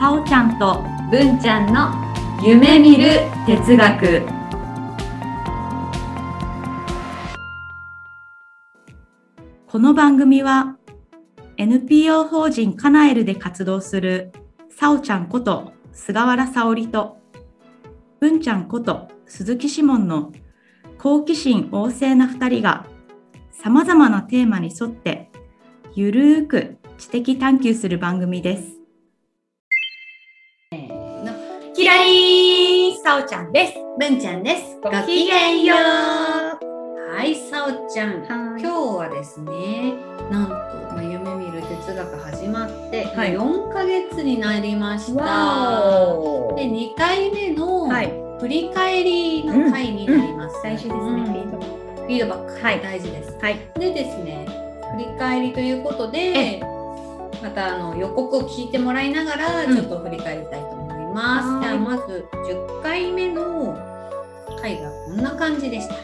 さおちゃんと文ちゃんの夢見る哲学。この番組は NPO 法人カナエルで活動するさおちゃんこと菅原沙織と文ちゃんこと鈴木志門の好奇心旺盛な2人がさまざまなテーマに沿ってゆるーく知的探求する番組です。キラリーさおちゃんです。文ちゃんです。ごきげんよう。はい、さおちゃん。は今日はですね、なんと、まあ、夢見る哲学始まって、はい4ヶ月になりました。わで、2回目のはい振り返りの回になります。大事ですね。うんフィードバッフィードバック、はい大事です。クはい。でですね、振り返りということで、またあの予告を聞いてもらいながら、うんちょっと振り返りたいと思います。はいじゃあまず10回目の回がこんな感じでした。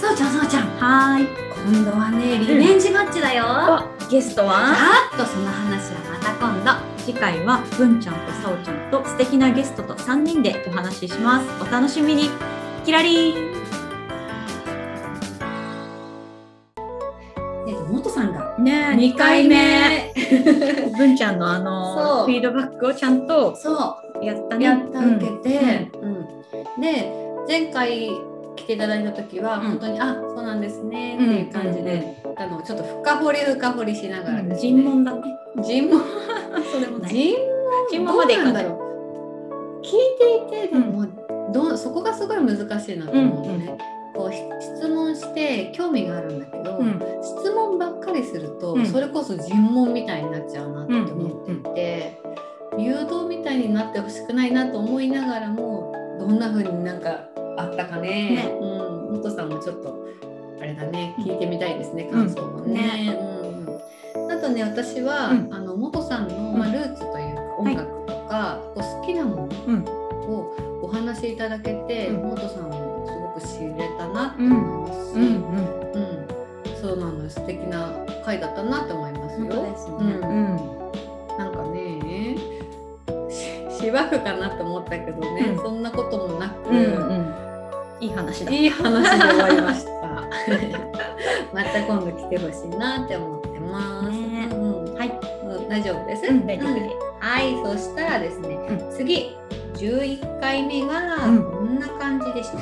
そうちゃんそうちゃん。はーい。今度はねリベンジマッチだよ。おゲストは？あっとその話はまた今度。次回は文ちゃんとさおちゃんと素敵なゲストと3人でお話しします。お楽しみに。キラリー2回目。文ちゃんのあのフィードバックをちゃんとそう。やったね。やった受けて、うん。うん。で前回来ていただいた時はうん。本当に、あそうなんですねっていう感じで、あのちょっと深掘り深掘りしながらね、尋問だね。尋問？そうでもない。尋尋問問までいかない。どうなんだろう。聞いていてでも、どうそこがすごい難しいなと思うのね、こうひ質問して興味があるんだけど、うん。質問ばっかりすると、うん。それこそ尋問みたいになっちゃうなって思っていて、誘導みたいになってほしくないなと思いながらもどんな風になんかあったかね。ね。うん。元さんもちょっとあれだね。うん。聞いてみたいですね、うん。感想をね。ね。うん。あとね私は、うん。あの元さんの、うん。まあ、ルーツというか音楽とか、こう好きなもうん。のをお話しいただけて、うん。元さんく知れたなって思いますし、うんうん。うん、そうなの素敵な回だったなって思いますよ。うんうん。なんかねし しばくかなって思ったけどね、うんそんなこともなく、うんうん。いい話だ。いい話で終わりました。また今度来てほしいなって思ってます。ねうんうんはい。うん大丈夫です？うん大丈夫ですうんはい、そしたらですね、う次11回目はうんこんな感じでした。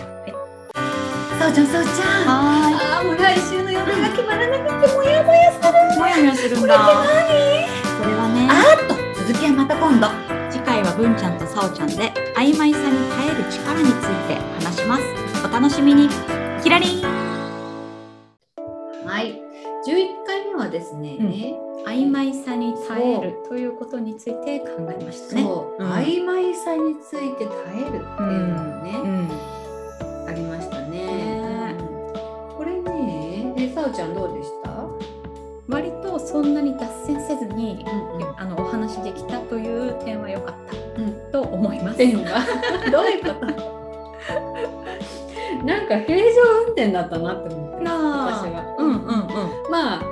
さおちゃん、さおちゃん。はああ、もう来週の予定が決まらなくてもやもやする。もやもやするんだ。これはね。あーっと続きはまた今度。次回は文ちゃんとさおちゃんで曖昧さに耐える力について話します。お楽しみに。キラリン。はい、11回目はですね、曖昧さに耐えるということについて考えましたね。そう、うん曖昧さについて耐えるっていうのがね、ん。あさおちゃんどうでした？割とそんなに脱線せずに、うんうんあのお話できたという点は良かったうんと思います。点は？どういうこと？なんか平常運転だったなって思って、私は。うんうんうん。まあ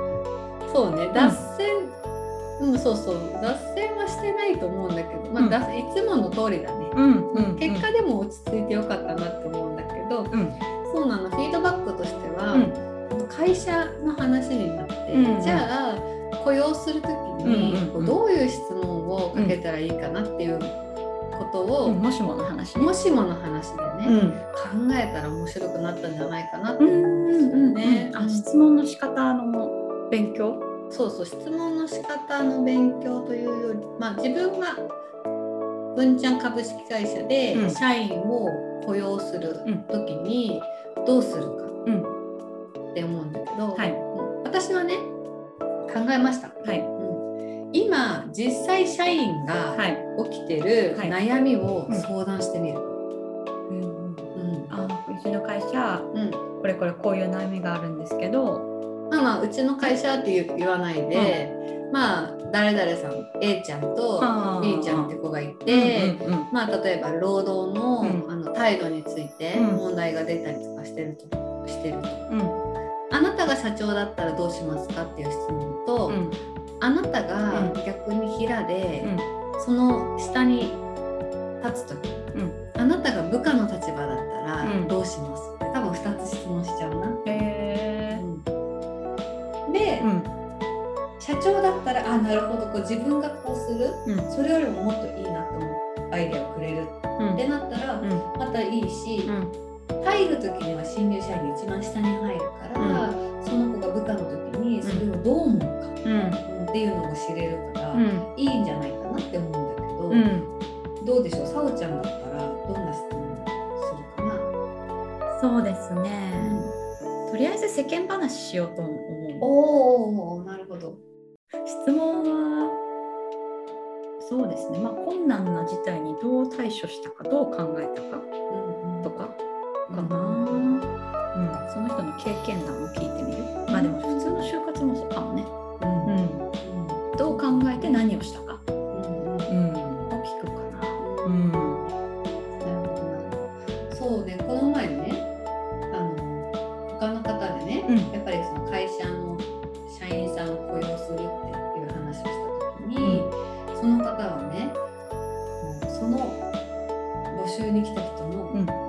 そうね脱線、うん、そうそう脱線はしてないと思うんだけど、まあうん脱いつもの通りだね。うんうん結果でも落ち着いてよかったなって思うんだけど、うんそうなのフィードバックとしては、うん会社の話になって、うんじゃあ雇用する時に、こうどういう質問をかけたらいいかなっていうことを、うん。もしもの話ね。もしもの話でね、ん。考えたら面白くなったんじゃないかなって。う思うんですよん。ね。あ質問の仕方の勉強？そうそう質問の仕方の勉強というより、まあ、自分が文ちゃん株式会社でうん。社員を雇用するうん。時にどうするか。うんって思うんだけど、はい。うん私はね考えました、はい。うん。今実際社員がはい。起きてるはい。悩みを相談してみる。うんうんあうちの会社うん。これこれこういう悩みがあるんですけど。まあまあうちの会社って言言わないで、まあ誰々さん A ちゃんと B ちゃんって子がいて、うんうんうんまあ例えば労働の,、うん。あの態度についてうん。問題が出たりとかしてるとしてると。うんあなたが社長だったらどうしますかっていう質問と、うん。あなたがうん。逆に平で、うん。その下に立つ時、うん。あなたが部下の立場だったらうん。どうしますって多分2つ質問しちゃうな。へうん。社長だったらあなるほどこう自分がこうするうん。それよりももっといいなと思うアイデアをくれる。うん。ってなったらうん。またいいし、うん。入る時には新入社員が一番下に入るか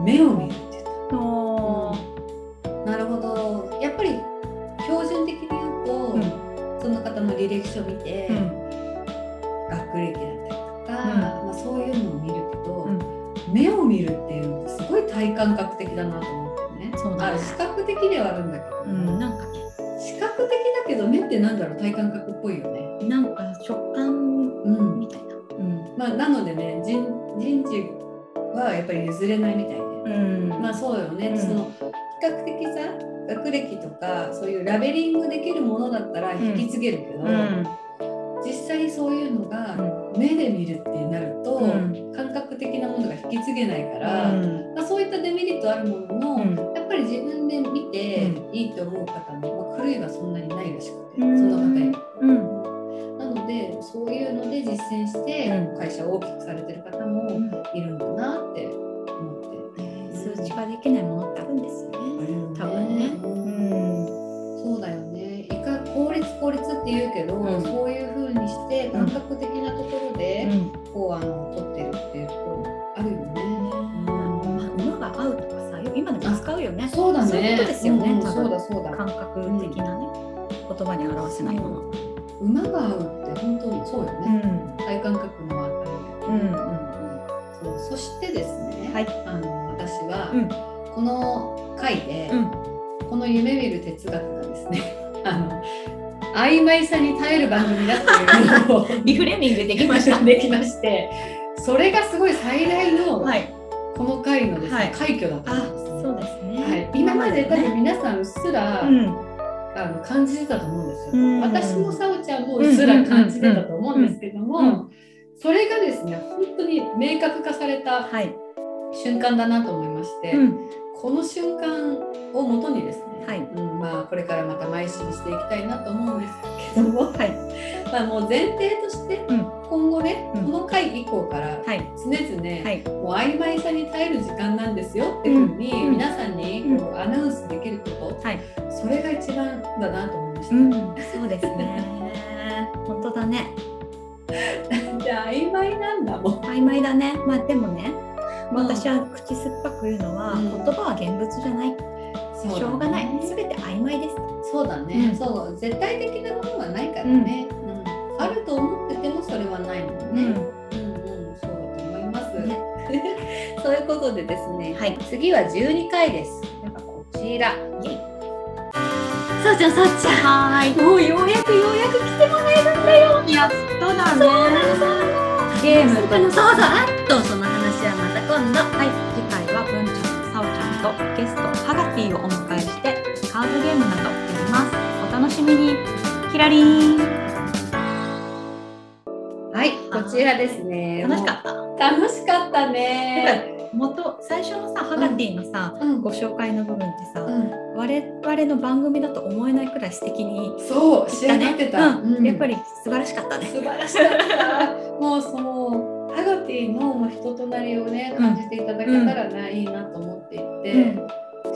目を見るって言った。おなるほど。やっぱり標準的に言うと、うん。その方の履歴書見て、うん。学歴だったりとか、うん。まあ、そういうのを見るけど、うん。目を見るっていうのってすごい体感覚的だなと思ってね。そうだね。あ視覚的ではあるんだけど、ラベリングできるものだったら引き継げるけど、うん。実際そういうのがうん。目で見るってなると、うん。感覚的なものが引き継げないから、うん。まあ、そういったデメリットあるものの、うん。やっぱり自分で見てういいと思う方も、まあ、狂いはそんなにないらしくて、うん。その方へ。うん。なのでそういうので実践してうん。会社を大きくされてる方もいるんだなって思って。ね数値化できないものってあるんですよね。多分ね。効率って言うけど、うんそういう風にして感覚的なところで、こうあの取ってるっていうところあるよね。まあ馬が合うとかさ、今でも使うよね。そうだね。そういうことですよねうんそうだそうだ。感覚的なね、言葉に表せないもの。馬が合うって本当にそうよね。ん。体感覚のあたりうんで。そうそしてですね。はいあの私は、うんこの回で、うん。この夢見る昧さに耐える番組だっていうのをリフレーミングできました。できまして、それがすごい最大のはい。この回のですね、はい快挙だとあ思います。、そうですね。はい、今まで多分。皆さんうっすら、うん。あの感じてたと思うんですよ。うん私もさおちゃんもうっすら感じてたと思うんですけども、それがですね本当に明確化された。瞬間だなと思いまして、うん。この瞬間をもとにですね、はいうんまあ、これからまた邁進していきたいなと思うんですけども、はい。まあ、もう前提としてうん。今後ね、うんこの回以降からはい。常々、はい。もう曖昧さに耐える時間なんですよっていうふうにうん皆さんにこうアナウンスできること、はい。それが一番だなと思いました。うん。そうですね。本当だね。じゃあ曖昧なんだもん。曖昧だね。まあでもね、うん私は口酸っぱく言うのは、うん言葉は現物じゃない。そしょうがない。ねすべて曖昧です。そうだね、うんそう絶対的なものはないからね、うんあると思っててもそれはないもんね。うんうん、そうだと思います。ね そういうことでですね、はい次は12回です。なんかこちら。イェイさあちゃん、さあちゃん。はーい。もうようやくようやく来てもらえるんだよ。やっとだね。ゲームとそうそう、あっとその話はまた今度。はい、とゲストハガティをお迎えしてカードゲームなどやります。お楽しみに。キラリーン。はい、こちらですね。楽しかった。楽しかったね。元最初のさハガティのさ、うんご紹介の部分ってさ、うん、我々の番組だと思えないくらい素敵にそう、仕上がってた。うんやっぱりり素晴らしかったね。素晴らしかった。もうそのハガティの人となりをね感じていただけたらな、いいなと思っていて、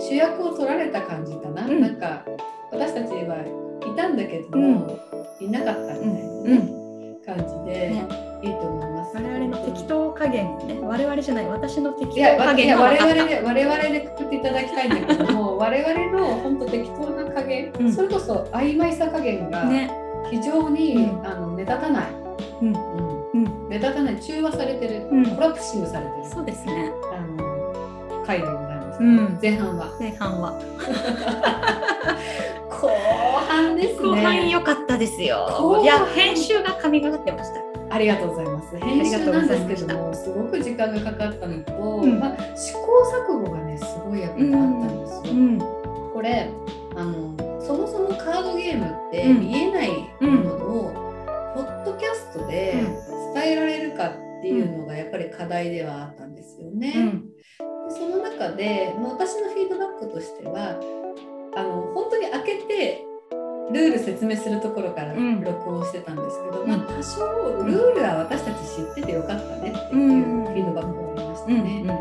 主役を取られた感じかな。うん。なんか私たちはいたんだけども、いなかったみたいな、ね感じで、ね。いいと思います。我々の適当加減ね。我々じゃない私の適当加減。が分かった々で我々でくくっていただきたいんだけども我々の本当適当な加減、うん。それこそ曖昧さ加減がね。非常に、うん。あの目立たない、うんうん。うん目立たない中和されてる、うん。コラプシングされてる。そうですね。あの回でございます、うん。前半は。前半は。後半ですね。後半良かったですよ。いや編集が神がかってました。ありがとうございます。編集なんですけどもすごく時間がかかったのと、うん。まあ、試行錯誤がねすごいやっぱりあったんですよ、うん。これあのそもそもカードゲームってうん。見えないものを、ポッドキャストで伝えられるかっていうのがやっぱり課題ではあったんですよね。うん。でその中でまあ私のフィードバックとしてはあの本当に開けてルール説明するところからうん。録音してたんですけど、うん。まあ、多少ルールは私たち知っててよかったねっていうフィードバックがありましたうんね。な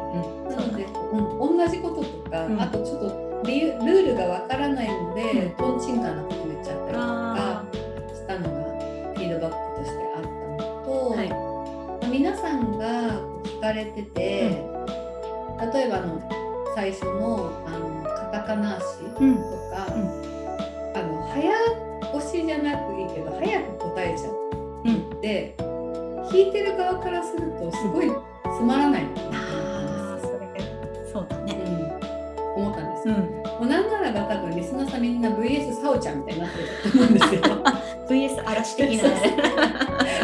ので、うん、同じこととか、うん。あとちょっと理由ルールがわからないので、うん。トンチンカンなこと言っちゃったりとかあしたのが皆さんが聞かれてて、例えばあの最初のあのカタカナ足とか、うん。あの早押しじゃなくいいけど早く答えちゃううん。って聞いてる側からするとすごいつまらない。なって思ったんですあーそれそうだね。うん、思ったんですよ。うん。もうなんならば多分リスナーさんみんな VS サオちゃんみたいになってると思うんですよ。VS 嵐的な。ね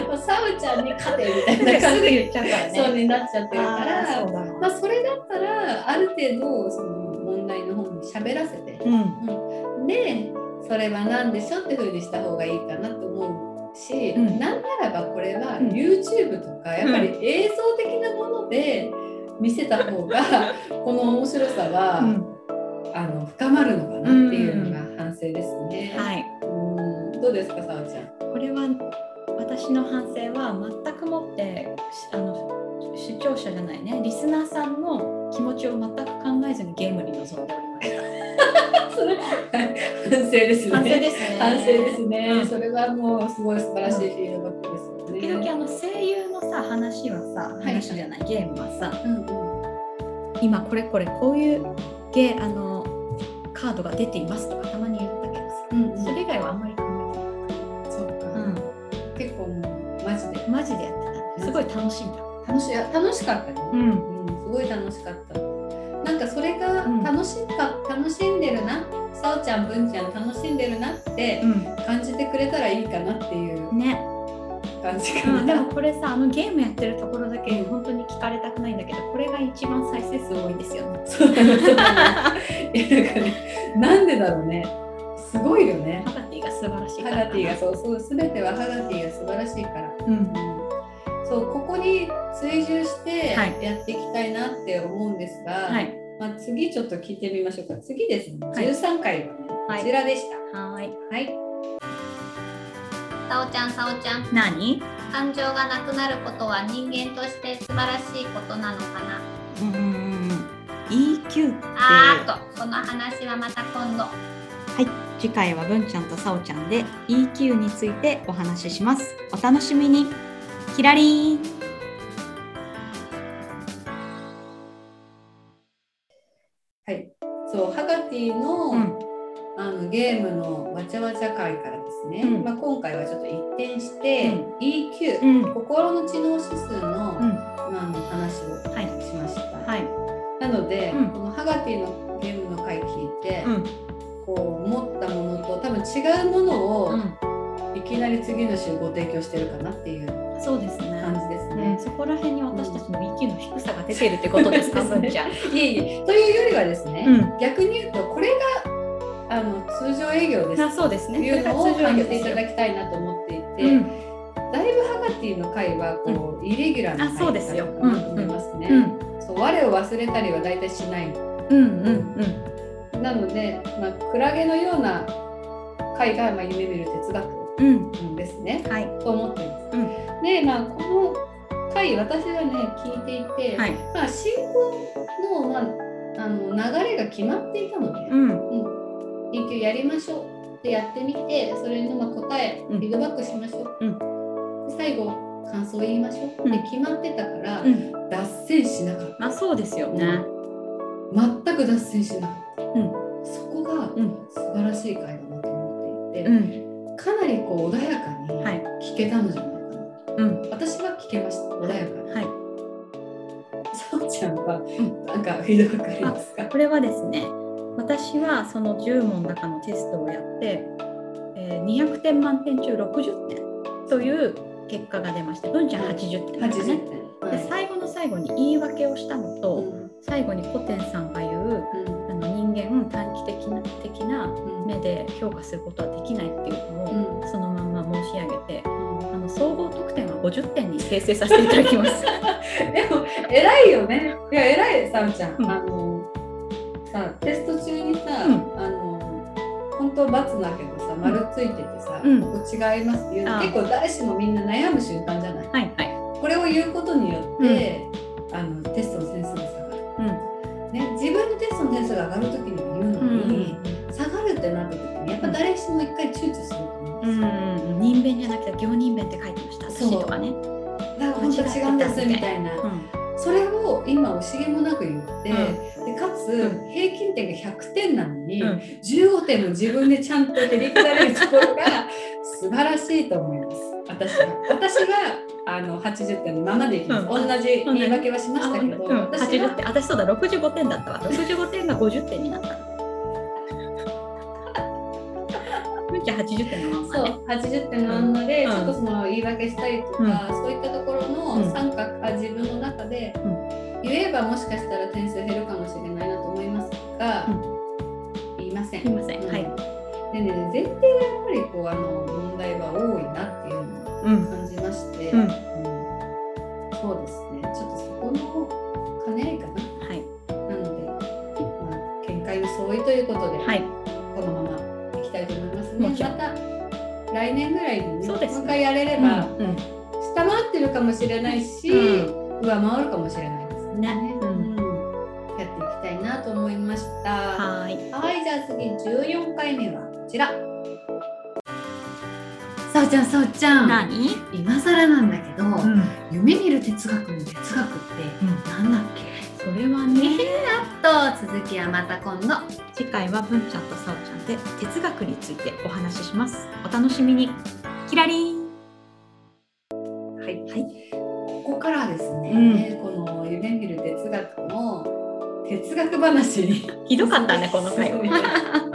もうサオちゃんに勝てみたいな感じで言っちゃうからね。そうになっちゃってるから、そまあ、それだったらある程度その問題の方に喋らせて、うん。でそれは何でしょって風にした方がいいかなと思うし、うん。なんならばこれはうん。YouTube とかやっぱり映像的なもので見せた方が この面白さは、うん。あの深まるのかなっていうのが反省ですね。はい。うんどうですか、さおちゃん？これは私の反省は全くもってしあの視聴者じゃないねリスナーさんの気持ちを全く考えずにゲームに臨んでおりました。それ反省ですね。反省ですね。反省ですね、うんそれはもうすごい素晴らしいフィードバックですよね。時々あの声優のさ話はさい話じゃない、ゲームはさうんうん今これこれこういうゲあのカードが出ていますとかたまにごい楽しんだ。楽しいあ楽しかったね、んうん、すごい楽しかった。なんかそれがうん楽しか、楽しんでるな、さおちゃん、ぶんちゃん楽しんでるなってう感じてくれたらいいかなっていうね、感じかうん、な。でもこれさあのゲームやってるところだけ本当に聞かれたくないんだけどこれが一番再生数多いんですよね。そうなのそうなのいやなんかね、なんでだろうね。すごいよね。ハガティが素晴らしいかハらガティがそうそうすべてはハガティが素晴らしいから。うんうんそうここに追従してはい。やっていきたいなって思うんですが、はい。まあ、次ちょっと聞いてみましょうか。次ですね。はい。13回はね、はい。こちらでした。はーい。はい。さおちゃんさおちゃん。何？感情がなくなることは人間として素晴らしいことなのかな？うん EQ って。あーっとその話はまた今度。はい。次回は文ちゃんとさおちゃんで EQ についてお話しします。お楽しみにキラリンはい。そう、ハガティの,、うん。あのゲームのわちゃわちゃ会からですね、うん。まあ、今回はちょっと一転して、うん。EQ、うん。心の知能指数の,、うん。まあ、あの話をはい。しました。はい。なので、うん。このハガティのゲームの回聞いて、うん。こう思ったものと多分違うものを、うん。いきなり次の週ご提供してるかなっていうそうですね。感じですね。ね。そこら辺に私たちの EQ の低さが出てるってことですか？そうですね文ちゃん。いえいえ。というよりはですね、うん。逆に言うとこれがあの通常営業です。あそうですね。というのを感じ営業ですよ。ていただきたいなと思っていて、うん。だいぶハガティの回はこう、イレギュラーなあそう回ですよ。だったかなと思いますね。うん。そう我を忘れたりは大体しない。うんうんなので、まあ、クラゲのような回が、まあ、夢見る哲学うん。ですねはいと思っています。うん。で、まあ、この回私はね聞いていて、はいまあ、進行の,、まあ、あの流れが決まっていたので、うん。うん、やりましょうでやってみてそれのまあ答えフィードバックしましょう、で最後感想言いましょう、うん。で決まってたから、うん。脱線しなかったまあそうですよね全く脱線しなかった、うん。そこがうん。素晴らしい回だなと思っていて、うん。かなりこう穏やかにはい。聞けたのじゃないかな、うん。私は聞けました。穏やかに、はい。さおちゃんはん。なんかフィードバックありますか、これはですね私はその10問の中のテストをやって、えー200点満点中60点という結果が出まして文ちゃん80点ですね。80点、で最後の最後に言い訳をしたのと、うん。最後に古典さんが言ううん間短期的な的なうん目で評価することはできないっていうのを、うんそのまんま申し上げてうんあの総合得点は50点に訂正させていただきます。でも偉いよね。いや偉いさおちゃん。うんあのさテスト中にさ、うんあの本当罰だけどさ丸ついててさ、うんここ違いますっていうの結構誰しもみんな悩む瞬間じゃない。はいはい。これを言うことによって、あのテストの点数が下がる。うんね自分のテストの点数が上がるときにも言うのに、下がるってなった時にやっぱ誰しも一回躊躇すると思うんうんですよ。うん、人弁じゃなくて行人弁って書いてました。そう。私とかね。だから本当違うんですみたいな。うんそれを今惜しげもなく言って、うん。でかつうん。平均点が100点なのに、うん。15点も自分でちゃんと照り下れるところが素晴らしいと思います。私は。私はあの80点のままでいきます、うん。同じ言い訳はしましたけど、うん、私80は点。私そうだ。65点だったわ。65点が50点になった。むんちゃん80点のまんそう。まね80点のまんまで、うん。ちょっとその言い訳したりとか、そういったところうん。の三角が自分の中で、言えばもしかしたら点数減るかもしれないなと思いますが、言いません。すいません、うん。はい、でね、前提がやっぱりこうあの問題は多いなって感じまして、うん。うん。そうですね、ちょっとそこの兼ね合いかな。はい。なので、まあ、見解の相違ということで、はい。このままいきたいと思いますね。また来年ぐらいにね、そうですね。もう一回やれれば、うんうん。下回ってるかもしれないし、う上回るかもしれないですね。ね。うん。やっていきたいなと思いました。はーい。はい、じゃあ次14回目はこちら。さおちゃん、さおちゃん。何？今更なんだけど、うん。夢見る哲学の哲学ってなんだっけ、それはね。と続きはまた今度。次回は文ちゃんとさおちゃんで哲学についてお話しします。お楽しみに。キラリン。はい、はい。ここからはですね、この夢見る哲学の哲学話にひどかったねこの回。いや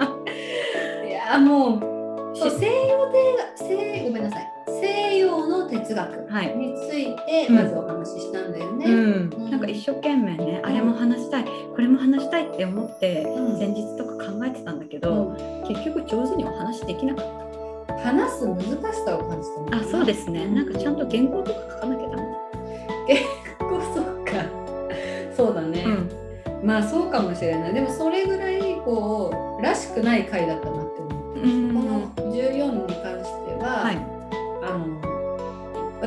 学はい。についてうん。まずお話ししたんだよね。うん、なんか一生懸命ね、あれも話したいこれも話したいって思ってうん。前日とか考えてたんだけうど、ん。結局上手にお話できなかっ話す難しさを感じたの。たあそうですね。なんかちゃんと原稿とか書かなきゃダメこそうか。そうだね、だ、まあそうかもしれない。でもそれぐらいこうらしくない回だったなって思って。るうん。この14に関しては、はい、あの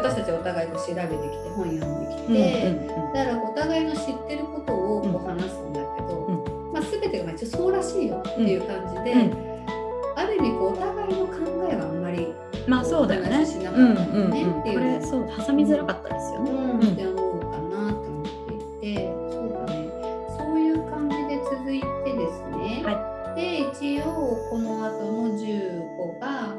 私たちお互いこう調べてきて本読んできうんて、うん。だからお互いの知ってることをこう話すんだけど、まあ、全てがまあ一応そうらしいよっていう感じで、うん。ある意味こうお互いの考えはあんまり、まあそうだよね。ししなかうんったよねう。んうん。っていうこれそう挟みづらかったですよね、うん。って思うかなと思っていてそうだね。そういう感じで続いてですね、で一応この後の15が、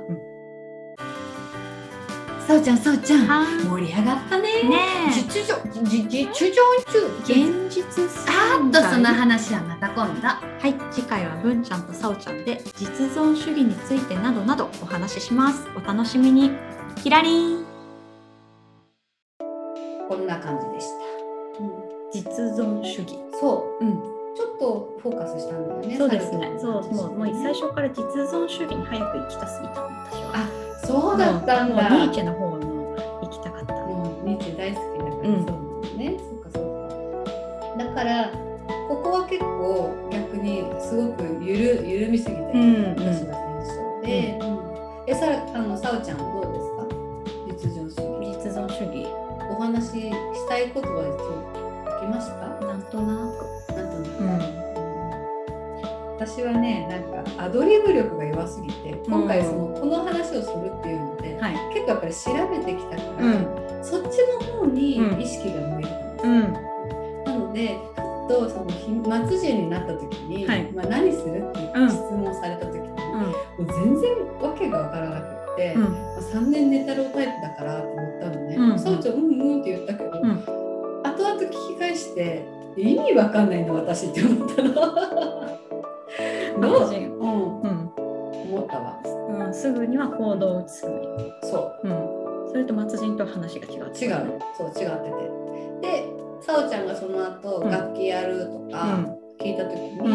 うんさおちゃんさおちゃんは盛り上がったねね実情じ実情中現実あーっとその話はまた今度はい次回は文ちゃんとさおちゃんで実存主義についてなどなどお話ししますお楽しみにキラリンこんな感じでした、実存主義そううんちょっとフォーカスしたんだよねそうですね。さそう、もう、もう最初から実存主義に早く行きたすぎたの、私は。あそうだったんだ。ニーチェの方の行きたかった。もうニーチェ大好きだから、うんそうなんだね。そっかそっか。だからここは結構逆にすごくゆる緩みすぎて、うん私は印象で、えさあのさおちゃんどうですか？実情主義。実存主義、お話ししたいことは一応聞きました？なんとなく。私はねなんかアドリブ力が弱すぎて今回その、この話をするっていうので、はい。結構やっぱり調べてきたから、うん。そっちの方に意識が向いてたんですなのでとそのひ末人になった時に、はい。まあ、何するっていう質問された時に、もう全然わけがわからなくって、うん。まあ3年寝太郎タイプだからって言ったのね。うんさおちゃんうんうんって言ったけど、うん。後々聞き返して意味わかんないんだ私って思ったの。どう末人。うん、うん。思ったわ。うん、すぐには行動を移すそう。うん、それと末人とは話が違う違う、そう違ってて。で、さおちゃんがその後、うん。楽器やるとか聞いた時に、うん。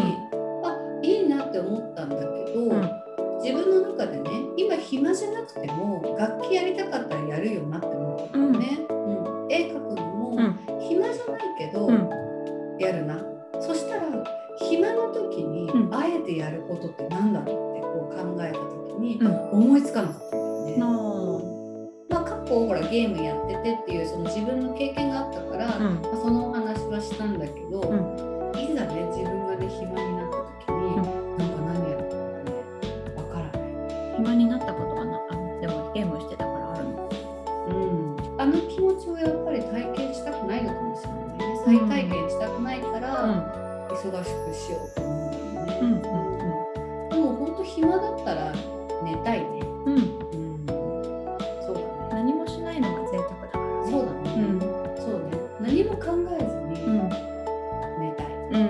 あいいなって思ったんだけど、うん。自分の中でね今暇じゃなくても楽器やりたかったらやるよなって思ったのね、うん。絵描くのも、うん。暇じゃないけど、うん。やるなあえてやることって何だろうってこう考えた時にうん。思いつかなかったんだよね。あまあ、過去ほらゲームやっててっていうその自分の経験があったから、まあ、そのお話はしたんだけど、ういざね自分がね暇になった時に、うん。なんか何やるかねわからない。暇になったことがなあでもゲームしてたからあるの。うん、あの気持ちをやっぱり体験したくないのかもしれないね。再体験したくないから、忙しくしようと思うんだよね、うんうん。でも本当暇だったら寝たいね、うん。うん。うん、そうだね。何もしないのが贅沢だからね。そうだね、うん。そうね。何も考えずにうん。寝たい、うん。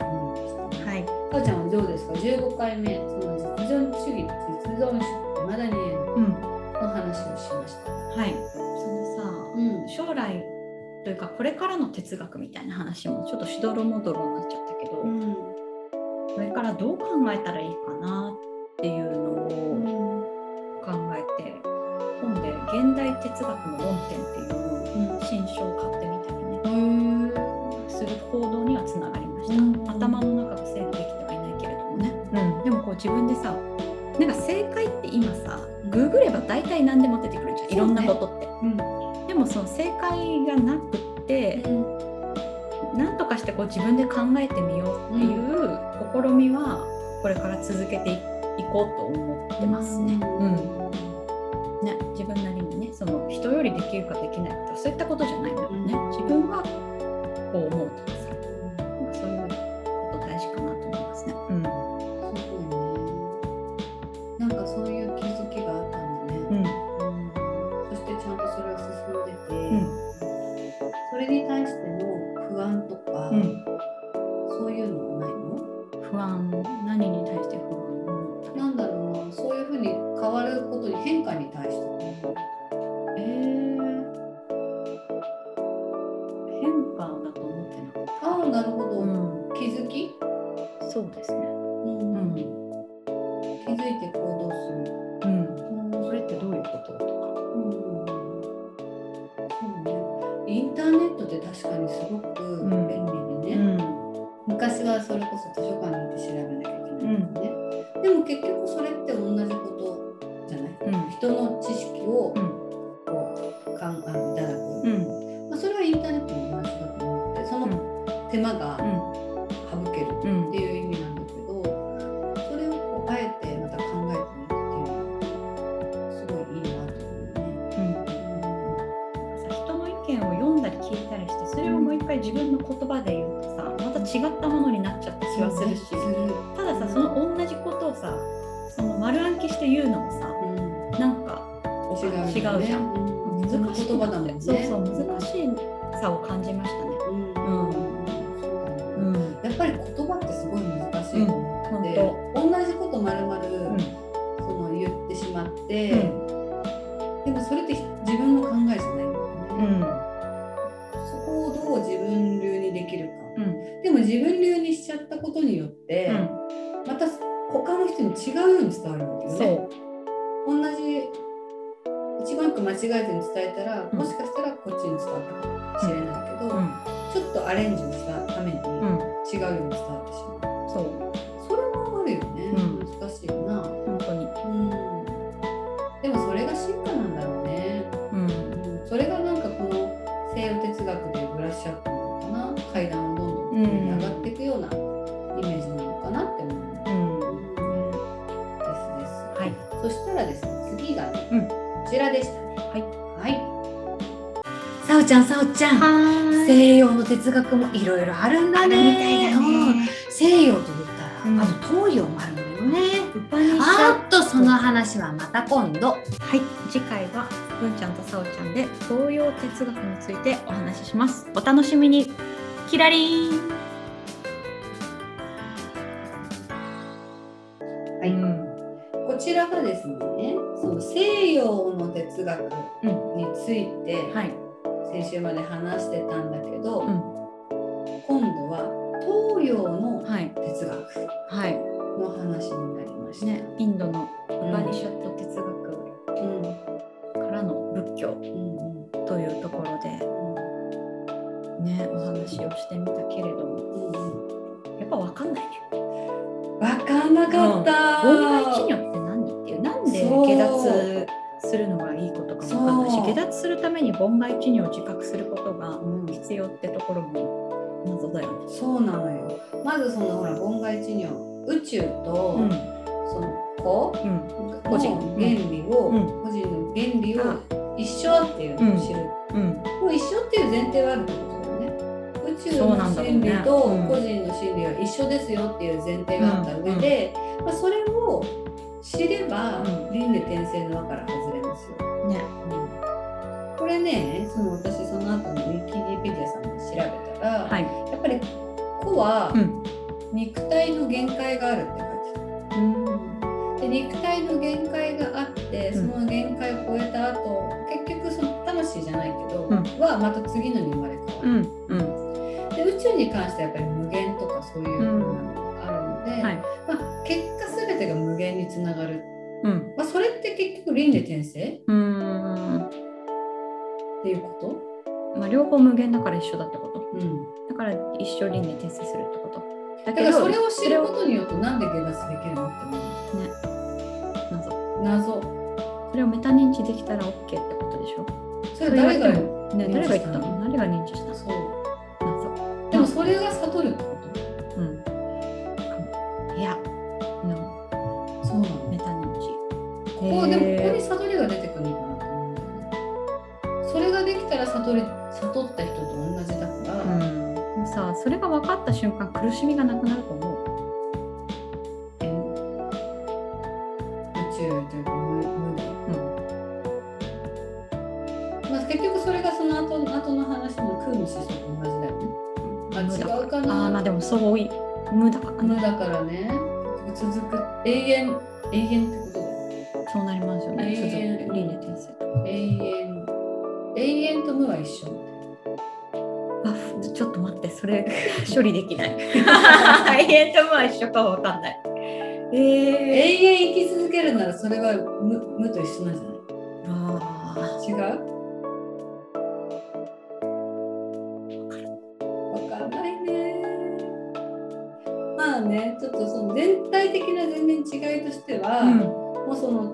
思いましたね。はい。かおちゃんはどうですか？15回目その実存主義実存主義まだに言えない。うん。の話をしました。はい。そのさうん将来というかこれからの哲学みたいな話もちょっとしどろもどろ考えたらいいか違う違うじゃん、うん。難しい言葉だもんね。そうそう難しいさを感じましたね。うん。うん、やっぱり学もいろいろあるんだねみたいだうんね。西洋と言ったら、うんあと東洋もあるんだよねあっとその話はまた今度はい、次回は文ちゃんとさおちゃんで東洋哲学についてお話しします。お楽しみに。キラリン。はいうんこちらがですねその西洋の哲学について、はい。先週まで話してたんだけど、うん今度は東洋のはい。哲学はい。の話になりました。ね、インドのウうんパニシャット哲学うんからの仏教うんうんというところでね、お話をしてみたけれども、うんうんやっぱわかんないね。わかんなかった。妨害治療って何っていう、なんで下脱するのがいいことかもわかんないし、下脱するために妨害治療を自覚することがうん必要ってところも謎だよね。そうなのよ。まずそのほら妨害治療宇宙と、うん、その子うん、の個人。原理を、うん。個人の原理を一緒っていうのを知る。うん、もう一緒っていう前提はあるってことだよね。宇宙の心理とうん個人の心理は一緒ですよっていう前提があった上で、まあ、それを知ればうん。輪廻転生の輪から外れますよ。ね、これねその私その後のウィキペディアさんで調べたら、はい。やっぱり子はうん、肉体の限界があるって書いてある。うん、で肉体の限界があってうん。その限界を超えた後、結局その魂じゃないけど、うん。はまた次のに生まれ変わる。うん、うん、で宇宙に関してはやっぱり無限とかそういうのがあるので、はい。まあ、結果全てが無限につながる、うん、まあ、それって結局輪廻転生？うん、っていうこまあ、両方無限だから一緒だってこと？から一緒輪廻転生するってこと。だだからそれを知ることによってなんで下脱できるのってね、謎。謎それをメタ認知できたら OK ってことでしょ。それ誰がね、誰が言ったの？誰が認知したの？そう謎。でもそれが悟るってこうん。いや、そうなの？メタ認知。ここでもここにへ悟りが出てくるのかなと思うんだよねそれができたら悟り悟った人とさ、それが分かった瞬間、苦しみがなくなると思う。え宇宙というか無無で、まあ、結局それがその後後の話の空の思想と同じだよね。あ違うかああ、まなあでもそうい。無だ。無だからね。続く永遠永遠ってことだよね。そうなりますよね。永遠。永遠と無は一緒あふちょっと待って、それ 処理できない。永遠と無は一緒かわかんない。え永遠生き続けるならそれは無無と一緒なんじゃない？あ違う？わかんないね。まあね、ちょっとその全体的な全然違いとしては、あ。うん。もうその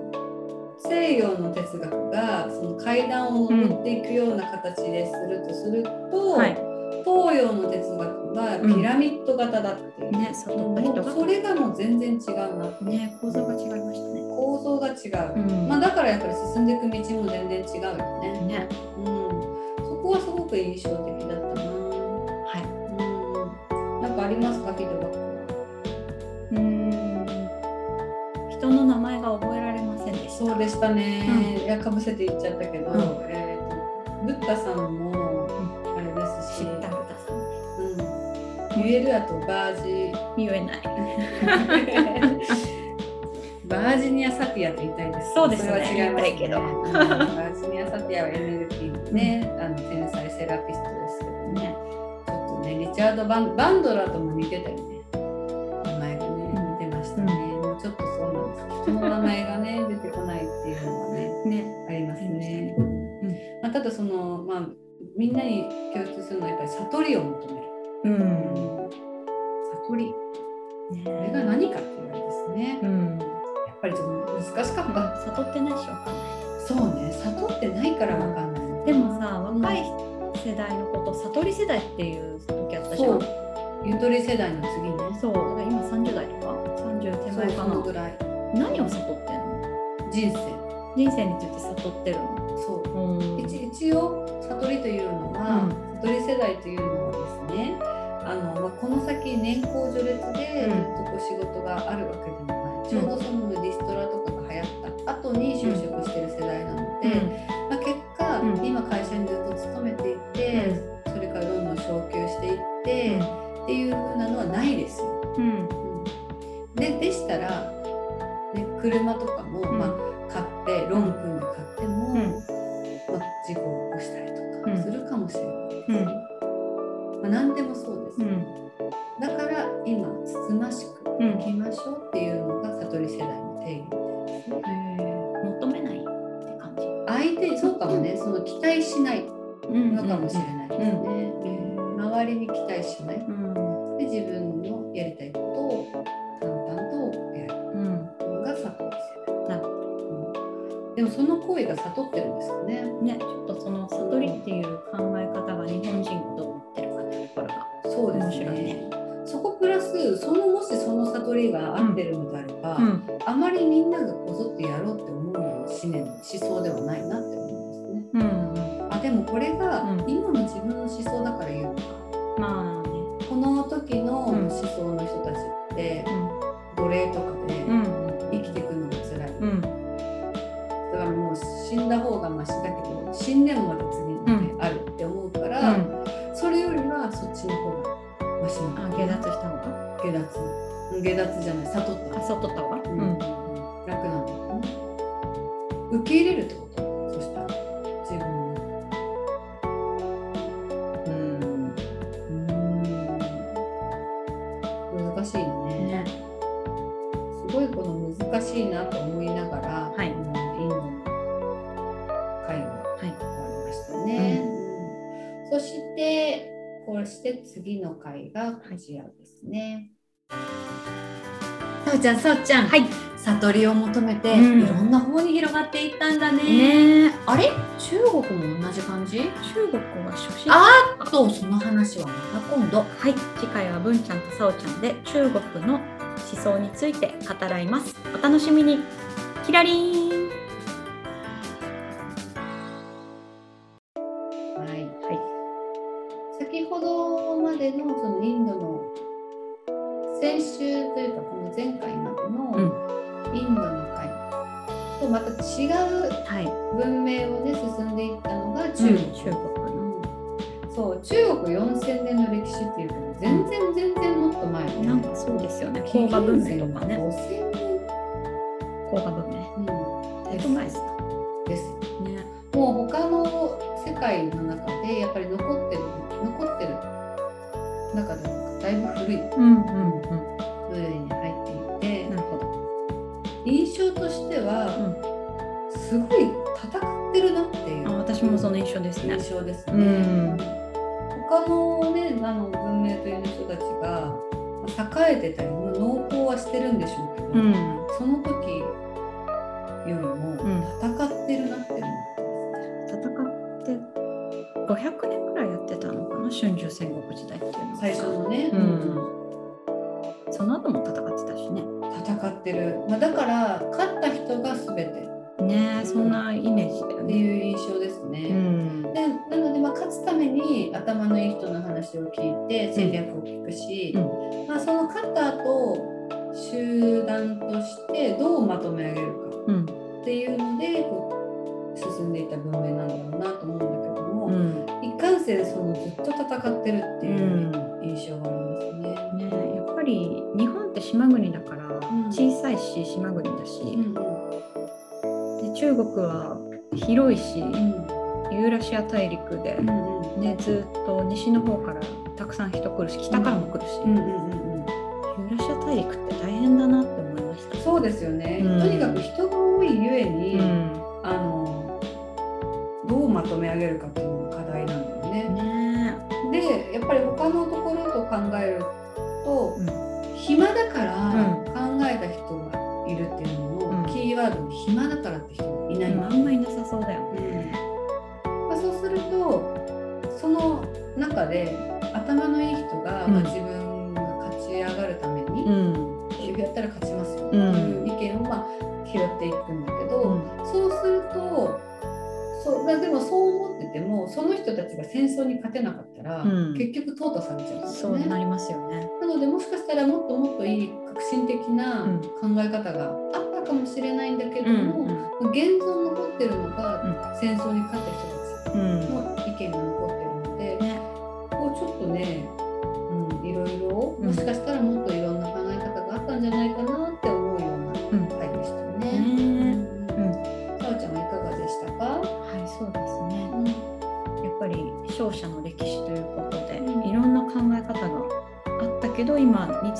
西洋の哲学がその階段を登っていくような形でするとすると、はい。東洋の哲学はピラミッド型だっていう。ね、それがもう全然違うな。ね、構造が違いましたね。構造が違う。うんまあだからやっぱり進んでいく道も全然違うよね。ね。うん、そこはすごく印象的だったな。はい。うん、なんかありますか、フィードバックは？うーん。人の名前が覚えられませんでした。そうでしたね。いや、かぶせて言っちゃったけど、うんえっ、と、ブッダさんも、うん、言えるあとバージ、言えない。バージニア・サティアと言いたいです。そうですねそれは違います、ね。けどうんバージニア・サティアは NLP のね、あの天才セラピストですけどね。ね。ちょっとね、リチャードバン・バンドラとも似てたよね。名前がね、似てましたね。もうちょっとそうなんです。人の名前がね、出てこないっていうのはね、ね。ありますね。うんまあ、ただその、まあ、みんなに共通するのはやっぱり悟りを求める。うん。これが何かっていうあれですね。うん。やっぱりちょっと難しかった。悟ってないしわかんない。そうね、悟ってないからわかんない。でもさ、若い世代のこと、悟り世代っていう時あったじゃ。そうんゆとり世代の次ね。そう、だから今30代とか？30手前かな。のぐらい。何を悟ってんの？人生人生について悟ってるの？そううん一一応悟りというのは、悟り世代というのはですねあの、まあ、この先年功序列でずうん。っと仕事があるわけでもない、ちょうどそのリストラとかが流行った後に就職してる世代なので、まあ、結果、うん。今会社にずっと勤めていって、それからどんどん昇給していって、っていう風なのはないですよ。うん。うん。ででしたら、ね、車とかそっちの方がマシなあ、の下脱した方が。下脱。下脱じゃない悟ったあ、そう取った方が？うん。楽なんだよね。受け入れるってこと？次の回がこちらですね、さおちゃんさおちゃんはい。悟りを求めて、うん。いろんな方に広がっていったんだね。ね。あれ？中国も同じ感じ？中国は初心ああとその話はまた今度。はい、次回は文ちゃんとさおちゃんで中国の思想について語らいます。お楽しみに。キラリーン。前回までのインドの会とまた違う。文明をね進んでいったのが中中国。そう中国4000年の歴史っていうけど全然全然もっと前ねなんかそうですよね。黄河文明とかね。5000年、黄河文明。うん、だいぶ前ですか。ですね。もう他の世界の中でやっぱり残ってる残ってる中でもだいぶ古いうんうんすごい戦ってるなっていうあ、私もその印象ですね。印象ですね。うん他のねあの文明という人たちがまあ栄えてたりまあ農耕はしてるんでしょうけど、うん。その時よりもん戦ってるなって思って戦って500年くらいやってたのかな春秋戦国時代っていうのはます。最初のね、うんその後も戦ってたしね戦ってる、まあ、だから勝った人が全てねえそんなイメージだよってねいう印象ですね。うん。でなので、まあ、勝つために頭のいい人の話を聞いて戦略を聞くし、うまあ、その勝った後集団としてどうまとめ上げるかうん。っていうのでこう進んでいった文明なんだろうなと思うんだけども、うん。いかんせんそのずっと戦ってるっていう印象がありますね。ねえやっぱり日本って島国だからん。小さいし島国だし、うんで中国は広いしうん。ユーラシア大陸でう、んうん。ね、ずっと西の方からたくさん人来るし北からも来るし、うんうんうんうん。ユーラシア大陸って大変だなって思いました。そうですよね、うん。とにかく人が多いゆえに、うん。あのどうまとめ上げるかっていうのが課題なんだよね。ね。でやっぱり他のところと考えるで頭のいい人が、うん。まあ、自分が勝ち上がるために、うん。やったら勝ちますよ、うん。という意見を、まあ、拾っていくんだけど、そうするとそでもそう思っててもその人たちが戦争に勝てなかったら、うん。結局淘汰されちゃうんですよね。なりますよね。なのでもしかしたらもっともっといい革新的なうん。考え方があったかもしれないんだけどうんも、現存残ってるのが戦争に勝った人たちうん。の意見が残ってるのちょっとね、うん、いろいろうんもしかしたらもっといろんな考え方があったんじゃないかなって思うようなうん回でしたね。ねうおちゃんはいかがでしたか？はいそうですね。うんやっぱり勝者の歴史ということで、うんいろんな考え方があったけど今に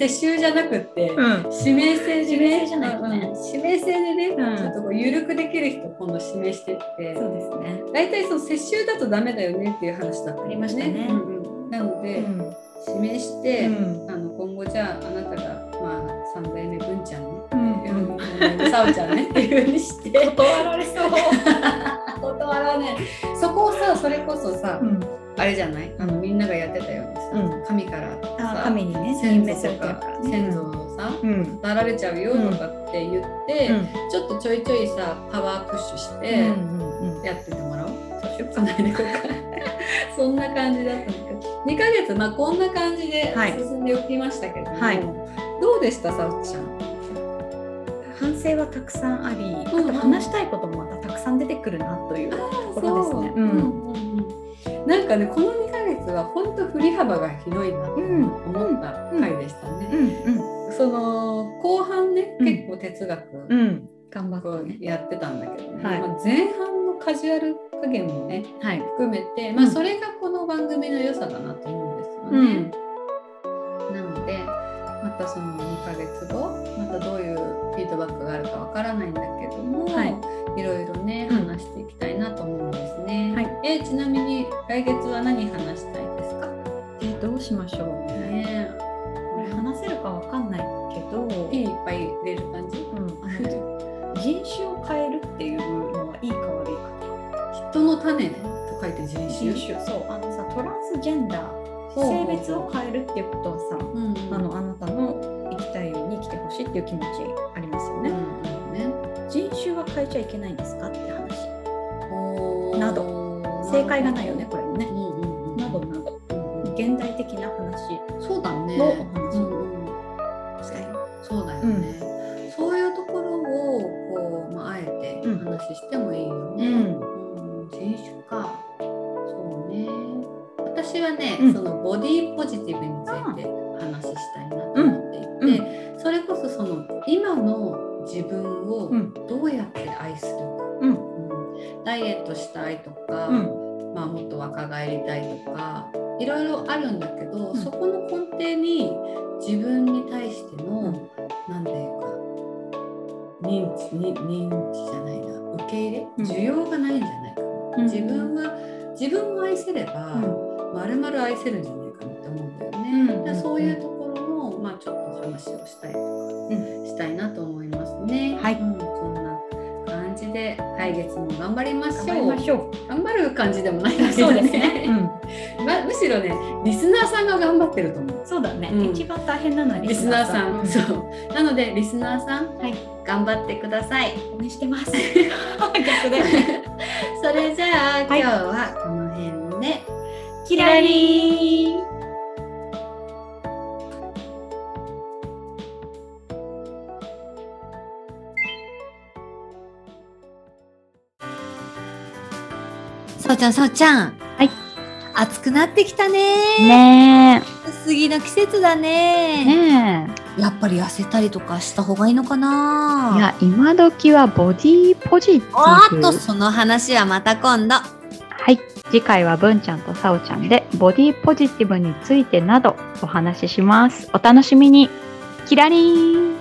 世襲じゃなくって、うん。指名制で指名ね制じゃないとね。うん。指名制でね、うん。ちょっとこう緩くできる人今度指名してって。そうですね。大体その世襲だとダメだよねっていう話だったありましたね。うんうん。なので、うん。指名して、うん。あの今後じゃああなたがまあ三代目文ちゃんね、うん。うん、四代目さおちゃんねっていうふうにして。断られそう。断らねそこをさそれこそさ、うん。あれじゃない？あのみんながやってたように。さ、うん。神からあさ神にね先祖とか。先祖をさ、うん。なられちゃうよとかって言って、うん。ちょっとちょいちょいさパワープッシュしてやっててもらおう。そうしようかな今回そんな感じだったんだけど2ヶ月まあこんな感じではい。進んでおきましたけども、はい。どうでしたさおちゃん？反省はたくさんあり、うんあと話したいこともまたたくさん出てくるなというところですね。う。ん。うんうんなんかねこの2ヶ月は本当振り幅が広いなとうん思った回でしたね。うんその後半ね、うん結構哲学。頑張っこうたね。やってたんだけどね、はいまあ、前半のカジュアル加減もねはい。含めて、まあ、うんそれがこの番組の良さだなと思うんですよね。うん。なのでまたその2ヶ月後またどういうフィードバックがあるかわからないんだけども、はいいろいろねうん話していきたいなと思うんですね。はいえちなみに来月はないんじゃないかな、うん自分は自分を愛せれば、うんまるまる愛せるんじゃないかなって思うんだよね。うんそういうところも、まあ、ちょっと話をしたいとか、んしたいなと思いますね。はいうんそんな感じで来月も頑張りましょう。頑張りましょ頑張る感じでもないんだう。けどそうですね。うまむしろねリスナーさんが頑張ってると思うん。そうだね。うん一番大変なのはリスナーさん、うそうなのでリスナーさん、はい頑張ってください応援してます。逆で。それじゃあ、はい今日はこの辺でキラリー。そさおちゃん、さおちゃん。はい。暑くなってきたね。ね薄着の季節だえ。ね。ねやっぱり痩せたりとかした方がいいのかえ。な？いや、今時はボディポジテおィブ。ーっと、その話はまた今度。はい。次回は文ちゃんとさおちゃんでボディポジティブについてなどお話しします。お楽しみに。キラリーン